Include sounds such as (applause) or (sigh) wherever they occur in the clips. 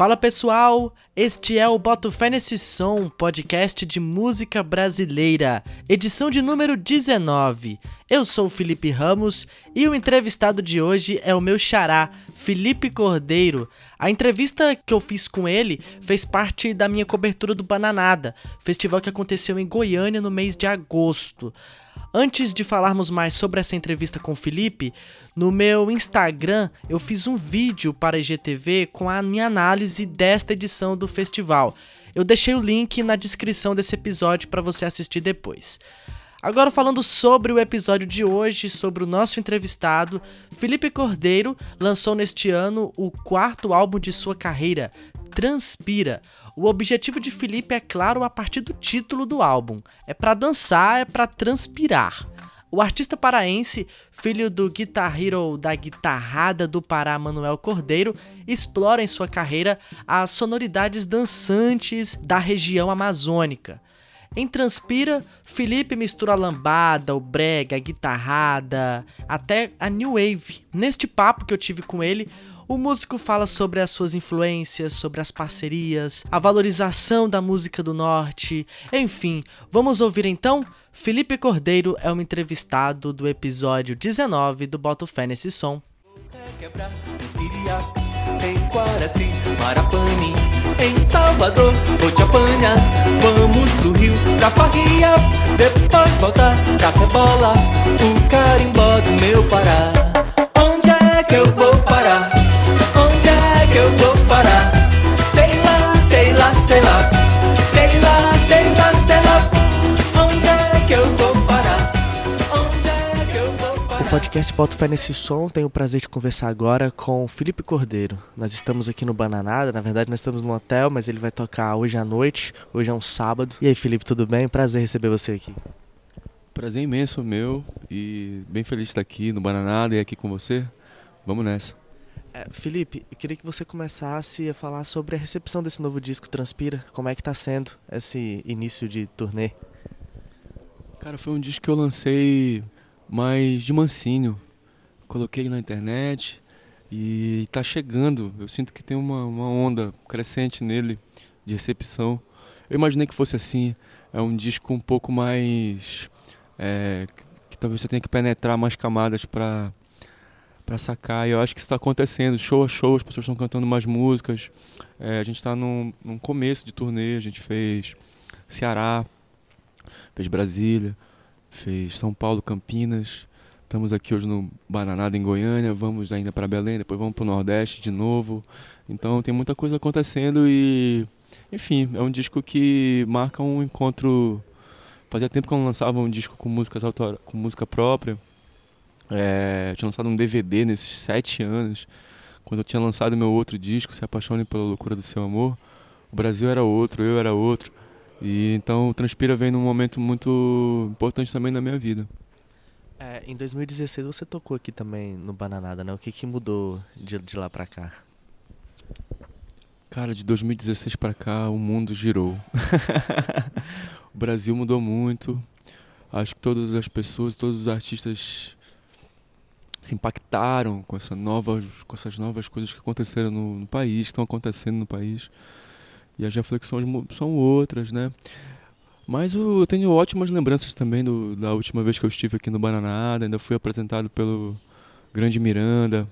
Fala pessoal, este é o Boto Fé Nesse Som, podcast de música brasileira, edição de número 19. Eu sou Felipe Ramos e o entrevistado de hoje é o meu xará, Felipe Cordeiro. A entrevista que eu fiz com ele fez parte da minha cobertura do Bananada, festival que aconteceu em Goiânia no mês de agosto. Antes de falarmos mais sobre essa entrevista com o Felipe, no meu Instagram eu fiz um vídeo para a IGTV com a minha análise desta edição do festival. Eu deixei o link na descrição desse episódio para você assistir depois. Agora falando sobre o episódio de hoje, sobre o nosso entrevistado, Felipe Cordeiro lançou neste ano o quarto álbum de sua carreira, Transpira. O objetivo de Felipe é claro a partir do título do álbum. É para dançar, é para transpirar. O artista paraense, filho do Guitar Hero da guitarrada do Pará Manuel Cordeiro, explora em sua carreira as sonoridades dançantes da região amazônica. Em Transpira, Felipe mistura a lambada, o brega, a guitarrada, até a new wave. Neste papo que eu tive com ele, o músico fala sobre as suas influências, sobre as parcerias, a valorização da música do norte, enfim. Vamos ouvir então? Felipe Cordeiro é um entrevistado do episódio 19 do Boto Fé nesse som. Em Quaraci, Marapani, em Salvador, apanhar. Vamos pro Rio, pra Farria, depois voltar pra Pebola, o carimbó do meu Pará. Onde é que eu vou parar? Que eu vou parar? Sei lá, sei lá, sei lá, sei lá, sei lá, sei lá. Onde é que eu vou parar? Onde é que eu vou parar? O podcast Boto Fé nesse som tem o prazer de conversar agora com Felipe Cordeiro. Nós estamos aqui no Bananada, na verdade nós estamos no hotel, mas ele vai tocar hoje à noite, hoje é um sábado. E aí Felipe, tudo bem? Prazer receber você aqui. Prazer imenso meu e bem feliz de estar aqui no Bananada e aqui com você. Vamos nessa. É, Felipe, eu queria que você começasse a falar sobre a recepção desse novo disco Transpira. Como é que tá sendo esse início de turnê? Cara, foi um disco que eu lancei mais de mansinho. Coloquei na internet e tá chegando. Eu sinto que tem uma, uma onda crescente nele de recepção. Eu imaginei que fosse assim. É um disco um pouco mais. é, que talvez você tenha que penetrar mais camadas para para sacar. E eu acho que isso está acontecendo. Show a show, as pessoas estão cantando mais músicas. É, a gente está num, num começo de turnê. A gente fez Ceará, fez Brasília, fez São Paulo, Campinas. Estamos aqui hoje no Bananada em Goiânia, vamos ainda para Belém, depois vamos para o Nordeste de novo. Então tem muita coisa acontecendo e, enfim, é um disco que marca um encontro. Fazia tempo que eu não lançava um disco com músicas autor... com música própria. É, eu tinha lançado um DVD nesses sete anos. Quando eu tinha lançado meu outro disco, Se Apaixone pela Loucura do Seu Amor, o Brasil era outro, eu era outro. E então Transpira vem num momento muito importante também na minha vida. É, em 2016 você tocou aqui também no Bananada, né? O que, que mudou de, de lá pra cá? Cara, de 2016 pra cá o mundo girou. (laughs) o Brasil mudou muito. Acho que todas as pessoas, todos os artistas se impactaram com, essa nova, com essas novas coisas que aconteceram no, no país, que estão acontecendo no país. E as reflexões são outras, né? Mas eu tenho ótimas lembranças também do, da última vez que eu estive aqui no Bananada. Ainda fui apresentado pelo Grande Miranda,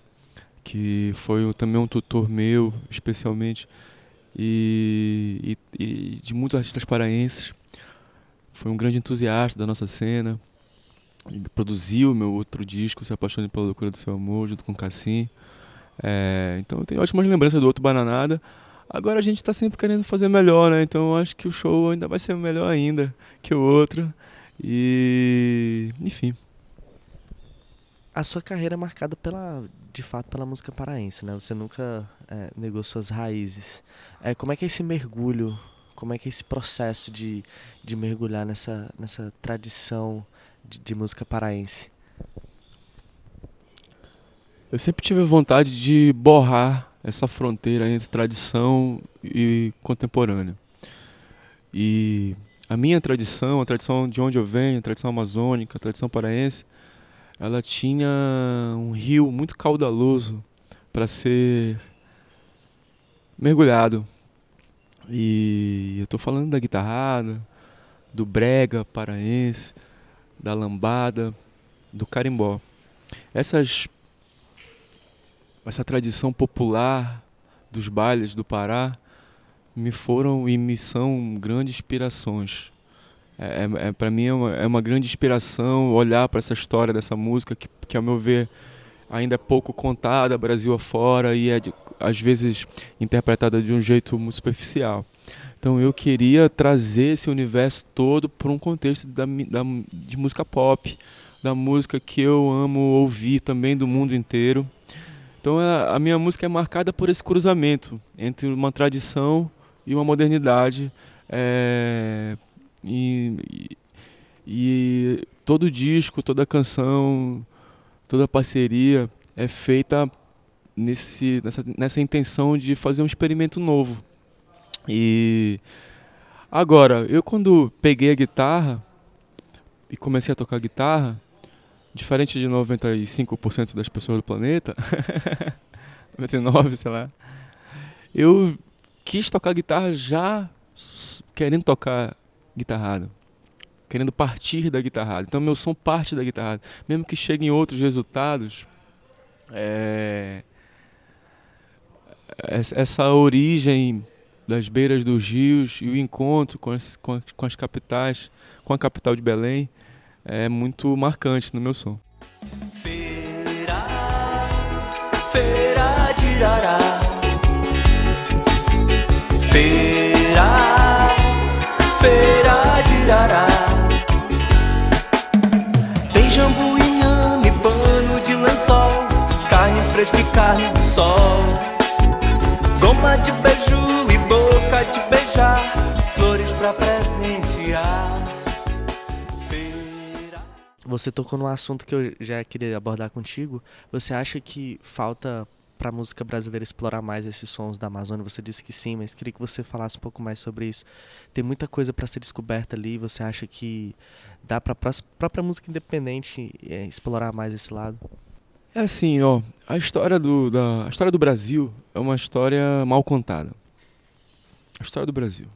que foi também um tutor meu, especialmente, e, e, e de muitos artistas paraenses. Foi um grande entusiasta da nossa cena. Produziu meu outro disco, Se Apaixone pela Loucura do Seu Amor, junto com o Cassim. É, então tenho ótimas lembranças do outro Bananada. Agora a gente está sempre querendo fazer melhor, né? Então eu acho que o show ainda vai ser melhor ainda que o outro. E. Enfim. A sua carreira é marcada pela, de fato, pela música paraense, né? Você nunca é, negou suas raízes. É, como é que é esse mergulho? Como é que é esse processo de, de mergulhar nessa, nessa tradição de, de música paraense? Eu sempre tive vontade de borrar essa fronteira entre tradição e contemporâneo. E a minha tradição, a tradição de onde eu venho, a tradição amazônica, a tradição paraense, ela tinha um rio muito caudaloso para ser mergulhado. E eu estou falando da guitarrada, do brega paraense, da lambada, do carimbó. Essas essa tradição popular dos bailes do Pará me foram e me são grandes inspirações. É, é, é para mim é uma, é uma, grande inspiração olhar para essa história dessa música que, que, ao meu ver, ainda é pouco contada Brasil afora e é de, às vezes interpretada de um jeito muito superficial. Então eu queria trazer esse universo todo para um contexto da, da, de música pop, da música que eu amo ouvir também do mundo inteiro. Então a, a minha música é marcada por esse cruzamento entre uma tradição e uma modernidade. É, e, e, e todo disco, toda canção, toda parceria é feita nesse, nessa, nessa intenção de fazer um experimento novo. E agora, eu quando peguei a guitarra e comecei a tocar guitarra, diferente de 95% das pessoas do planeta, (laughs) 99, sei lá, eu quis tocar guitarra já querendo tocar guitarrado, querendo partir da guitarrada. Então meu som parte da guitarrada, mesmo que cheguem outros resultados. É... Essa origem das beiras dos rios e o encontro com as, com, com as capitais, com a capital de Belém, é muito marcante no meu som. Feira, feira de Irará. Feira, feira de Irará. Tem jambu, inhame, pano de lençol, carne fresca e carne de sol. Goma de pra presentear. Você tocou num assunto que eu já queria abordar contigo. Você acha que falta para a música brasileira explorar mais esses sons da Amazônia? Você disse que sim, mas queria que você falasse um pouco mais sobre isso. Tem muita coisa para ser descoberta ali. Você acha que dá para a própria música independente é, explorar mais esse lado? É assim, ó, a história do da a história do Brasil é uma história mal contada. A história do Brasil,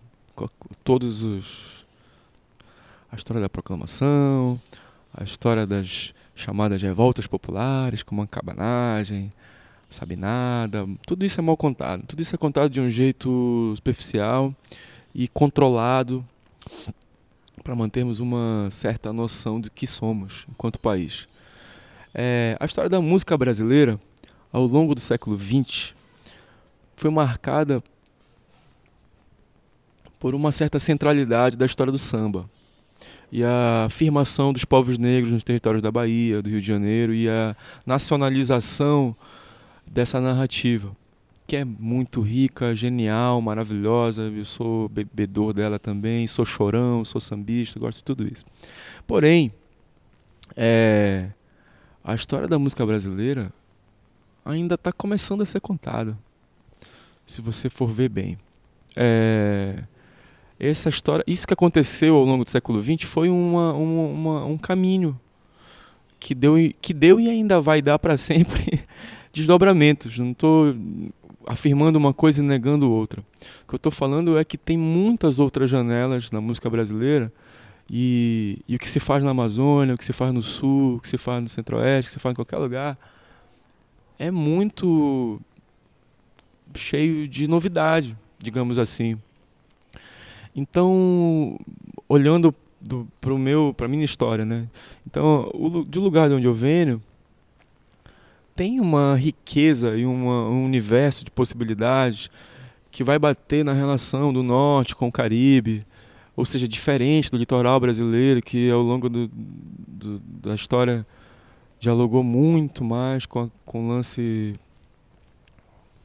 todos os a história da proclamação, a história das chamadas revoltas populares, como a cabanagem, sabe nada. Tudo isso é mal contado. Tudo isso é contado de um jeito superficial e controlado para mantermos uma certa noção do que somos enquanto país. É, a história da música brasileira, ao longo do século XX, foi marcada por uma certa centralidade da história do samba e a afirmação dos povos negros nos territórios da Bahia, do Rio de Janeiro e a nacionalização dessa narrativa, que é muito rica, genial, maravilhosa. Eu sou bebedor dela também, sou chorão, sou sambista, gosto de tudo isso. Porém, é, a história da música brasileira ainda está começando a ser contada, se você for ver bem. É, essa história, isso que aconteceu ao longo do século XX foi uma, uma, uma, um caminho que deu, que deu e ainda vai dar para sempre (laughs) desdobramentos. Não estou afirmando uma coisa e negando outra. O que eu estou falando é que tem muitas outras janelas na música brasileira e, e, o que se faz na Amazônia, o que se faz no Sul, o que se faz no Centro-Oeste, o que se faz em qualquer lugar, é muito cheio de novidade, digamos assim. Então, olhando para o meu, para minha história, né? Então, o, do lugar de onde eu venho, tem uma riqueza e uma, um universo de possibilidades que vai bater na relação do norte com o Caribe, ou seja, diferente do litoral brasileiro, que ao longo do, do, da história dialogou muito mais com, a, com o lance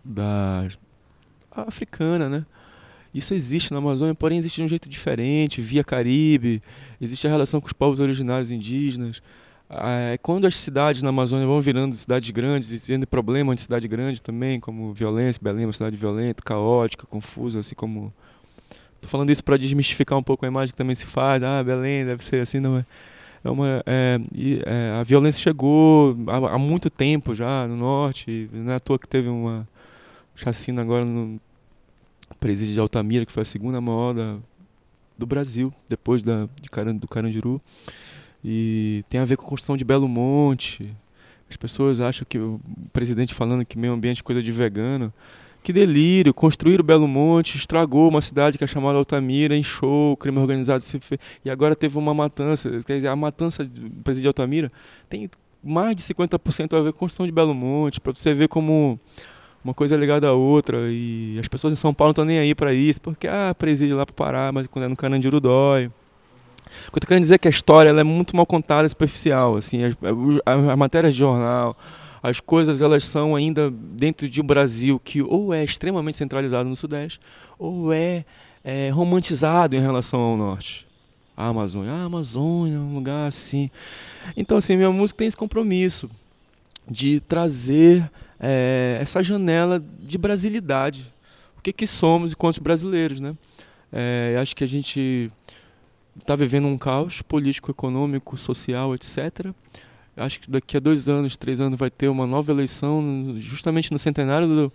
da africana, né? Isso existe na Amazônia, porém existe de um jeito diferente, via Caribe, existe a relação com os povos originários indígenas, é, quando as cidades na Amazônia vão virando cidades grandes e tendo problema de cidade grande também, como violência, Belém é uma cidade violenta, caótica, confusa, assim como Tô falando isso para desmistificar um pouco a imagem que também se faz. Ah, Belém deve ser assim, não é? É uma, é, é, a violência chegou há, há, muito tempo já no norte. Não é à toa que teve uma chacina agora no presídio de Altamira, que foi a segunda maior da, do Brasil, depois da, de Caran, do Carandiru. E tem a ver com a construção de Belo Monte. As pessoas acham que o presidente falando que meio ambiente é coisa de vegano. Que delírio! Construir o Belo Monte estragou uma cidade que é chamada Altamira, inchou, o crime organizado se fez. E agora teve uma matança. Quer dizer, a matança do presídio de Altamira tem mais de 50% a ver com a construção de Belo Monte, para você ver como uma coisa é ligada à outra. E as pessoas em São Paulo não estão nem aí para isso, porque, ah, presídio lá para Pará, mas quando é no Carandiru dói. O que eu tô querendo dizer é que a história ela é muito mal contada, superficial. Assim, as, as, as matérias de jornal, as coisas elas são ainda dentro de um Brasil que ou é extremamente centralizado no Sudeste, ou é, é romantizado em relação ao Norte. A Amazônia, a Amazônia é um lugar assim. Então, assim, minha música tem esse compromisso de trazer é, essa janela de brasilidade. O que, que somos enquanto brasileiros, né? É, acho que a gente está vivendo um caos político, econômico, social, etc. Acho que daqui a dois anos, três anos, vai ter uma nova eleição, justamente no centenário do,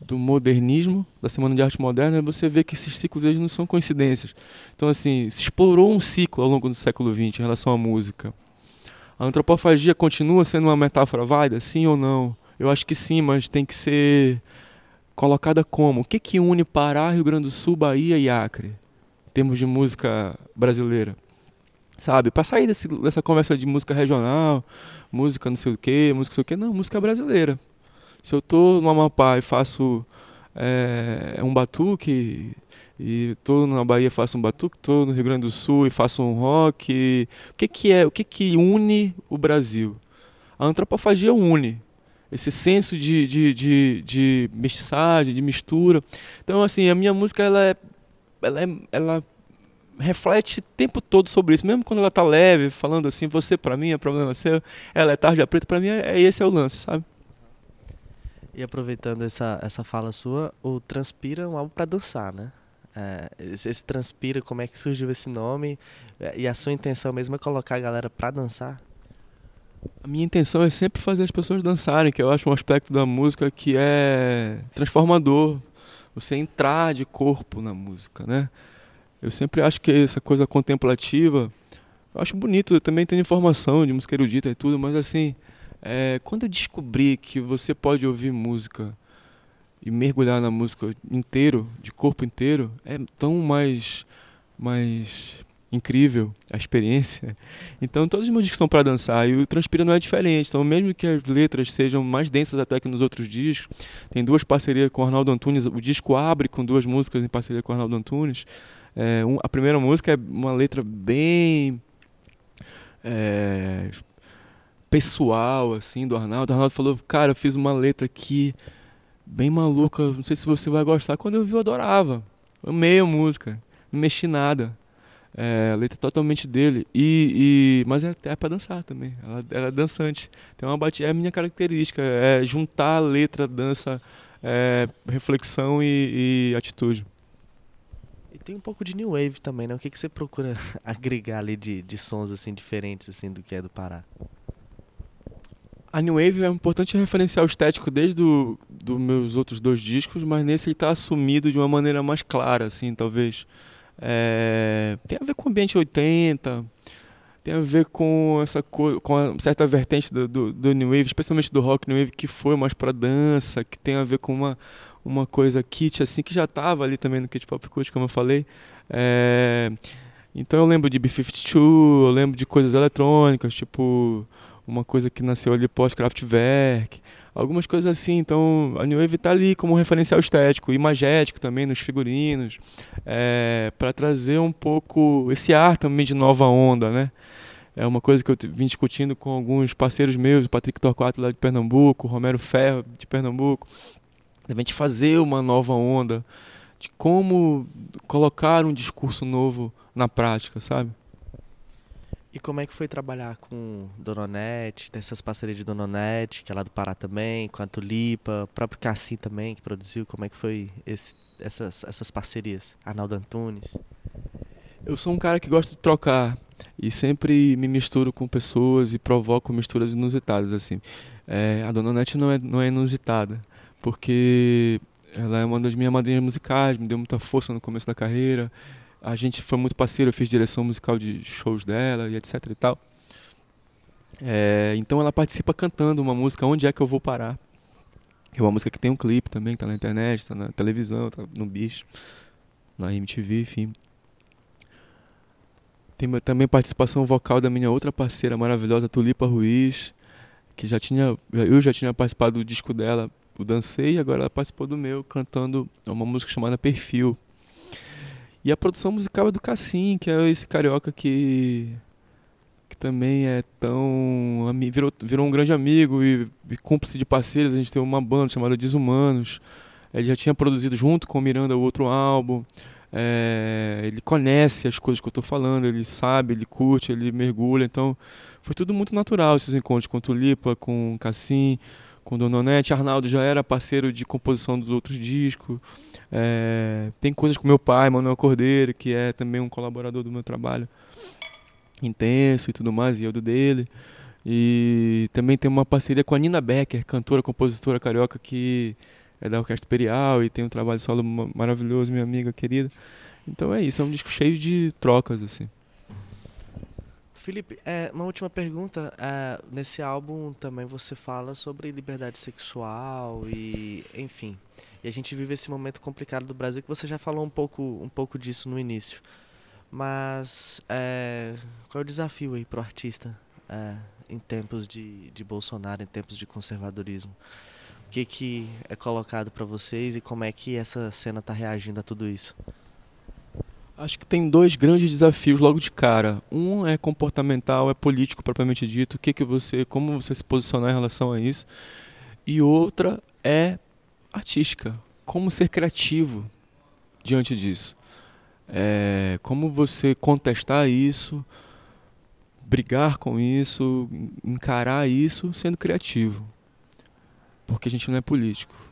do modernismo, da Semana de Arte Moderna, você vê que esses ciclos eles não são coincidências. Então, assim, se explorou um ciclo ao longo do século XX em relação à música. A antropofagia continua sendo uma metáfora válida, sim ou não? Eu acho que sim, mas tem que ser colocada como? O que, que une Pará, Rio Grande do Sul, Bahia e Acre? Em termos de música brasileira sabe? Para sair desse, dessa conversa de música regional, música não sei o quê, música não sei o quê, não, música brasileira. Se eu tô no Amapá e faço é, um batuque, e tô na Bahia faço um batuque, tô no Rio Grande do Sul e faço um rock, o que que é, o que que une o Brasil? A antropofagia une esse senso de, de, de, de mestiçagem, de mistura. Então, assim, a minha música, ela é, ela, é, ela reflete o tempo todo sobre isso, mesmo quando ela tá leve, falando assim, você para mim é problema seu, ela é tarde preta, para mim é, é, esse é o lance, sabe? E aproveitando essa, essa fala sua, o Transpira é um álbum para dançar, né? É, esse, esse, Transpira, como é que surgiu esse nome? E a sua intenção mesmo é colocar a galera para dançar? A minha intenção é sempre fazer as pessoas dançarem, que eu acho um aspecto da música que é transformador. Você entrar de corpo na música, né? Eu sempre acho que essa coisa contemplativa, eu acho bonito, eu também tenho informação de música erudita e tudo, mas assim, é, quando eu descobri que você pode ouvir música e mergulhar na música inteiro, de corpo inteiro, é tão mais, mais incrível a experiência. (laughs) Então todos os meus discos são para dançar e o Transpira não é diferente. Então mesmo que as letras sejam mais densas até que nos outros discos, tem duas parcerias com o Arnaldo Antunes, o disco abre com duas músicas em parceria com o Arnaldo Antunes. É, um, a primeira música é uma letra bem é, pessoal, assim, do Arnaldo. O Arnaldo falou, cara, eu fiz uma letra aqui bem maluca, não sei se você vai gostar. Quando eu vi, eu adorava. Amei a música, não mexi nada. É, a letra é totalmente dele. E, e, mas é, é para dançar também. Ela, ela, é dançante. Tem uma batida, é a minha característica, é juntar a letra, dança, é, reflexão e, e atitude. E tem um pouco de new wave também, né? O que, que você procura (laughs) agregar ali de, de sons assim diferentes assim do que é do Pará? A new wave é um importante referencial estético desde os do meus outros dois discos, mas nesse ele está assumido de uma maneira mais clara, assim, talvez. É, tem a ver com o ambiente 80, tem a ver com essa com uma certa vertente do, do, do new wave, especialmente do rock new wave que foi mais para dança, que tem a ver com uma uma coisa kit assim que já estava ali também no Kit Pop Cult, como eu falei. É, então eu lembro de B52, eu lembro de coisas eletrônicas, tipo uma coisa que nasceu ali pós-Kraftwerk, algumas coisas assim. Então a New Wave está ali como referencial estético, imagético também nos figurinos, é, para trazer um pouco esse ar também de nova onda, né? É uma coisa que eu vim discutindo com alguns parceiros meus, o Patrick Torquato lá de Pernambuco, o Romero Ferro de Pernambuco, a gente fazer uma nova onda, de como colocar um discurso novo na prática, sabe? E como é que foi trabalhar com Dononete, dessas parcerias de Dononete, que é lá do Pará também, com a Tulipa, o próprio Cassim também, que produziu, como é que foi esse, essas, essas parcerias? Arnaldo Antunes? Eu sou um cara que gosta de trocar e sempre me misturo com pessoas e provoco misturas inusitadas, assim. É, a Dononete não é, não é inusitada, porque ela é uma das minhas madrinhas musicais, me deu muita força no começo da carreira, a gente foi muito parceiro, eu fiz direção musical de shows dela e etc e tal. É, então ela participa cantando uma música Onde é que eu vou parar? É uma música que tem um clipe também, que tá na internet, tá na televisão, tá no bicho, na MTV, enfim. Tem também participação vocal da minha outra parceira maravilhosa, Tulipa Ruiz, que já tinha, eu já tinha participado do disco dela, o Dancei, e agora ela participou do meu, cantando uma música chamada Perfil. E a produção musical é do Cassim, que é esse carioca que que também é tão virou, virou um grande amigo e, e cúmplice de parceiros. A gente tem uma banda chamada Desumanos. Ele já tinha produzido junto com o Miranda o outro álbum. É, ele conhece as coisas que eu estou falando, ele sabe, ele curte, ele mergulha. Então foi tudo muito natural esses encontros com Tulipa, com Cassim, com Dononete. Arnaldo já era parceiro de composição dos outros discos. É, tem coisas com meu pai, Manuel Cordeiro, que é também um colaborador do meu trabalho intenso e tudo mais, e eu do dele. E também tem uma parceria com a Nina Becker, cantora, compositora carioca, que é da Orquestra Imperial e tem um trabalho solo maravilhoso, minha amiga querida. Então é isso, é um disco cheio de trocas, assim. Felipe, é, uma última pergunta. É, nesse álbum também você fala sobre liberdade sexual e, enfim. E a gente vive esse momento complicado do Brasil que você já falou um pouco, um pouco disso no início. Mas é, qual é o desafio aí pro artista é, em tempos de, de Bolsonaro, em tempos de conservadorismo? O que, que é colocado para vocês e como é que essa cena está reagindo a tudo isso? Acho que tem dois grandes desafios logo de cara. Um é comportamental, é político propriamente dito, o que que você, como você se posicionar em relação a isso. E outra é artística, como ser criativo diante disso. É, como você contestar isso, brigar com isso, encarar isso sendo criativo. Porque a gente não é político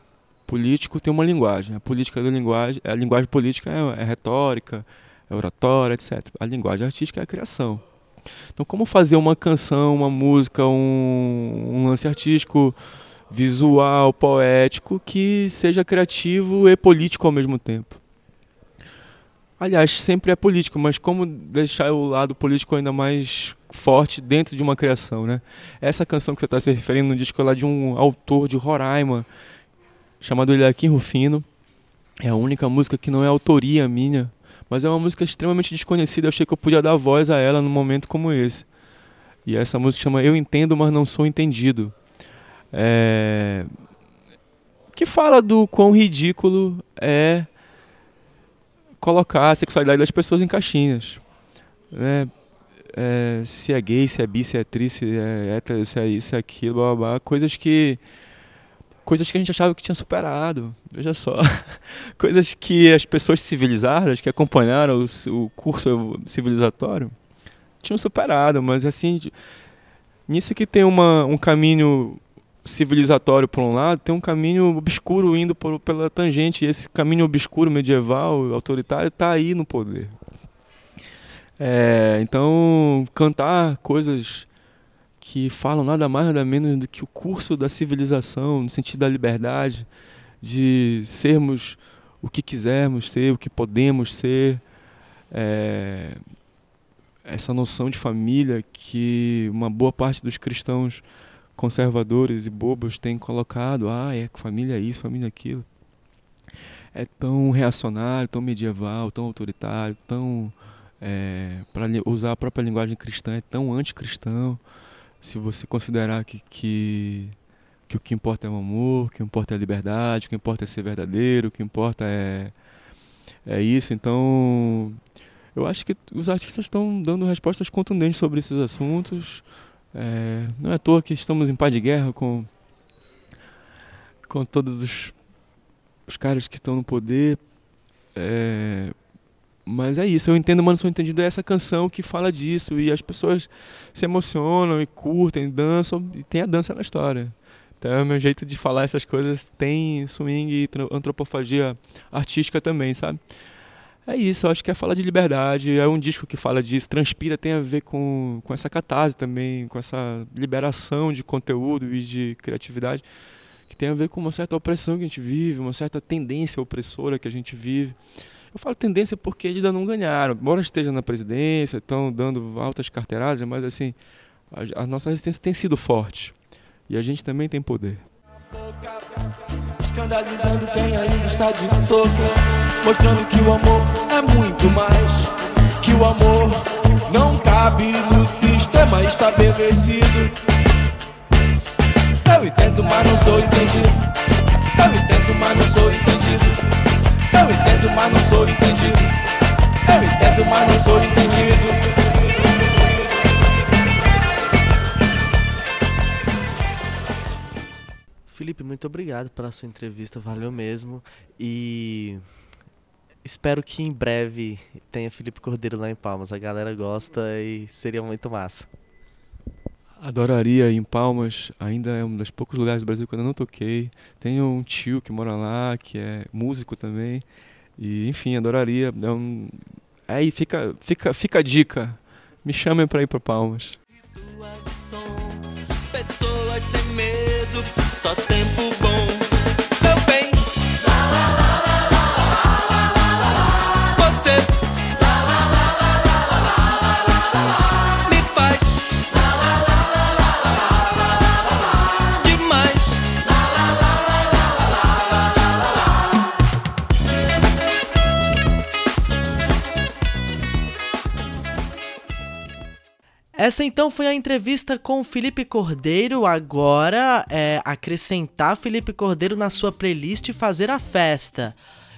político tem uma linguagem. A política da linguagem, a linguagem política é, é retórica, é oratória, etc. A linguagem artística é a criação. Então, como fazer uma canção, uma música, um, um lance artístico, visual, poético, que seja criativo e político ao mesmo tempo? Aliás, sempre é político, mas como deixar o lado político ainda mais forte dentro de uma criação, né? Essa canção que você está se referindo no disco é lá de um autor de Roraima, chamado Eliakim Rufino. É a única música que não é autoria minha, mas é uma música extremamente desconhecida. Eu achei que eu podia dar voz a ela num momento como esse. E essa música chama Eu Entendo, mas Não Sou Entendido. É... Que fala do quão ridículo é colocar a sexualidade das pessoas em caixinhas. Né? É, se é gay, se é bi, se é tri, se é hétero, se é isso, se é aquilo, blá, blá, blá. Coisas que coisas que a gente achava que tinha superado. Veja só. (laughs) coisas que as pessoas civilizadas que acompanharam o, o curso civilizatório tinham superado, mas assim, nisso que tem uma, um caminho civilizatório por um lado, tem um caminho obscuro indo por, pela tangente, e esse caminho obscuro medieval, autoritário, está aí no poder. É, então, cantar coisas que falam nada mais nada menos do que o curso da civilização, no sentido da liberdade, de sermos o que quisermos ser, o que podemos ser, é, essa noção de família que uma boa parte dos cristãos conservadores e bobos têm colocado, ah, é família é isso, família é aquilo. É tão reacionário, tão medieval, tão autoritário, tão é, para usar a própria linguagem cristã, é tão anticristão se você considerar que, que, que o que importa é o amor, o que importa é a liberdade, o que importa é ser verdadeiro, o que importa é, é isso, então eu acho que os artistas estão dando respostas contundentes sobre esses assuntos. É, não é à toa que estamos em paz de guerra com, com todos os, os caras que estão no poder. É, Mas é isso, eu entendo, mano, sou entendido é essa canção que fala disso e as pessoas se emocionam e curtem, dançam e tem a dança na história. Então, é meu jeito de falar essas coisas tem swing e antropofagia artística também, sabe? É isso, eu acho que é falar de liberdade, é um disco que fala disso, transpira, tem a ver com, com essa catarse também, com essa liberação de conteúdo e de criatividade, que tem a ver com uma certa opressão que a gente vive, uma certa tendência opressora que a gente vive. Eu falo tendência porque eles ainda não ganharam, embora esteja na presidência, estão dando altas carteiradas, mas assim, a, a nossa resistência tem sido forte e a gente também tem poder. Escandalizando quem ainda está de mostrando que o amor é muito mais. Que o amor não cabe no sistema estabelecido. Eu entendo, mas não sou entendido. Eu entendo, mas não sou entendido. Eu entendo, mas não sou entendido. Eu entendo, mas não sou entendido. Felipe, muito obrigado pela sua entrevista, valeu mesmo. E espero que em breve tenha Felipe Cordeiro lá em Palmas. A galera gosta e seria muito massa. Adoraria em Palmas, ainda é um dos poucos lugares do Brasil que eu ainda não toquei. Tenho um tio que mora lá, que é músico também. E enfim, adoraria. É um... Aí fica, fica, fica a dica. Me chamem para ir para Palmas. Pessoas sem medo, só tempo Essa então foi a entrevista com Felipe Cordeiro. Agora é acrescentar Felipe Cordeiro na sua playlist e fazer a festa.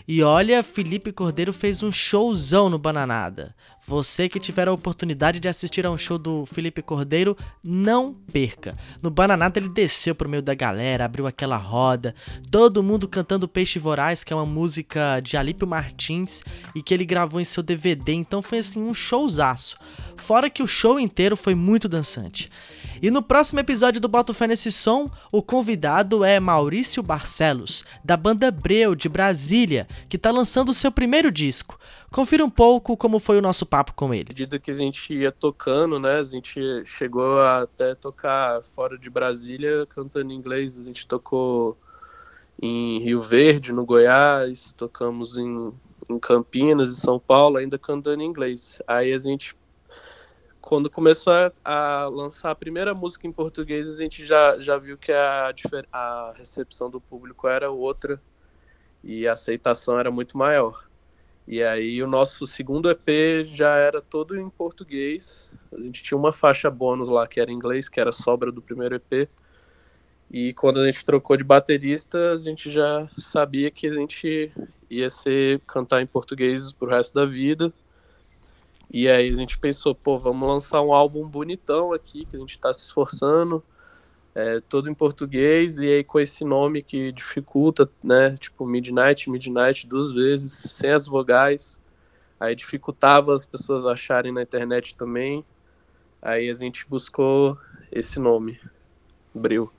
E olha, Felipe Cordeiro fez um showzão no Bananada. Você que tiver a oportunidade de assistir a um show do Felipe Cordeiro, não perca. No Bananada ele desceu pro meio da galera, abriu aquela roda, todo mundo cantando Peixe Voraz, que é uma música de Alípio Martins e que ele gravou em seu DVD, então foi assim um showzaço. Fora que o show inteiro foi muito dançante. E no próximo episódio do Boto Fé nesse som, o convidado é Maurício Barcelos, da banda Breu de Brasília, que está lançando o seu primeiro disco. Confira um pouco como foi o nosso papo com ele. À medida que a gente ia tocando, né? A gente chegou até tocar fora de Brasília cantando em inglês. A gente tocou em Rio Verde, no Goiás, tocamos em, em Campinas, em São Paulo, ainda cantando em inglês. Aí a gente, quando começou a, a lançar a primeira música em português, a gente já, já viu que a, a recepção do público era outra e a aceitação era muito maior. E aí o nosso segundo EP já era todo em português. A gente tinha uma faixa bônus lá que era em inglês, que era sobra do primeiro EP. E quando a gente trocou de baterista, a gente já sabia que a gente ia ser cantar em português pro resto da vida. E aí a gente pensou, pô, vamos lançar um álbum bonitão aqui, que a gente está se esforçando é, todo em português, e aí com esse nome que dificulta, né? Tipo, Midnight, Midnight duas vezes, sem as vogais. Aí dificultava as pessoas acharem na internet também. Aí a gente buscou esse nome, Bril.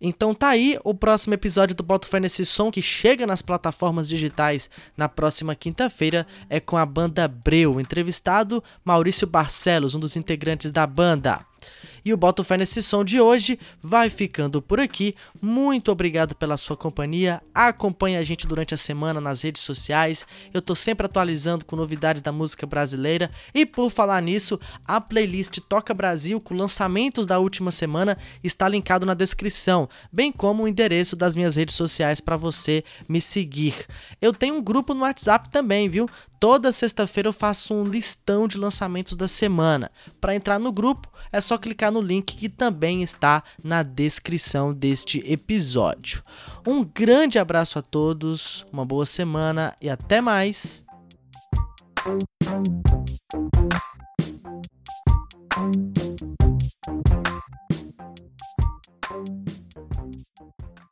Então tá aí o próximo episódio do Boto Fé nesse som que chega nas plataformas digitais na próxima quinta-feira é com a banda Breu, entrevistado Maurício Barcelos, um dos integrantes da banda. E o Boto Fé nesse som de hoje vai ficando por aqui. Muito obrigado pela sua companhia. Acompanhe a gente durante a semana nas redes sociais. Eu tô sempre atualizando com novidades da música brasileira. E por falar nisso, a playlist Toca Brasil com lançamentos da última semana está linkado na descrição, bem como o endereço das minhas redes sociais para você me seguir. Eu tenho um grupo no WhatsApp também, viu? Toda sexta-feira eu faço um listão de lançamentos da semana. Para entrar no grupo é só clicar no link que também está na descrição deste episódio. Um grande abraço a todos, uma boa semana e até mais.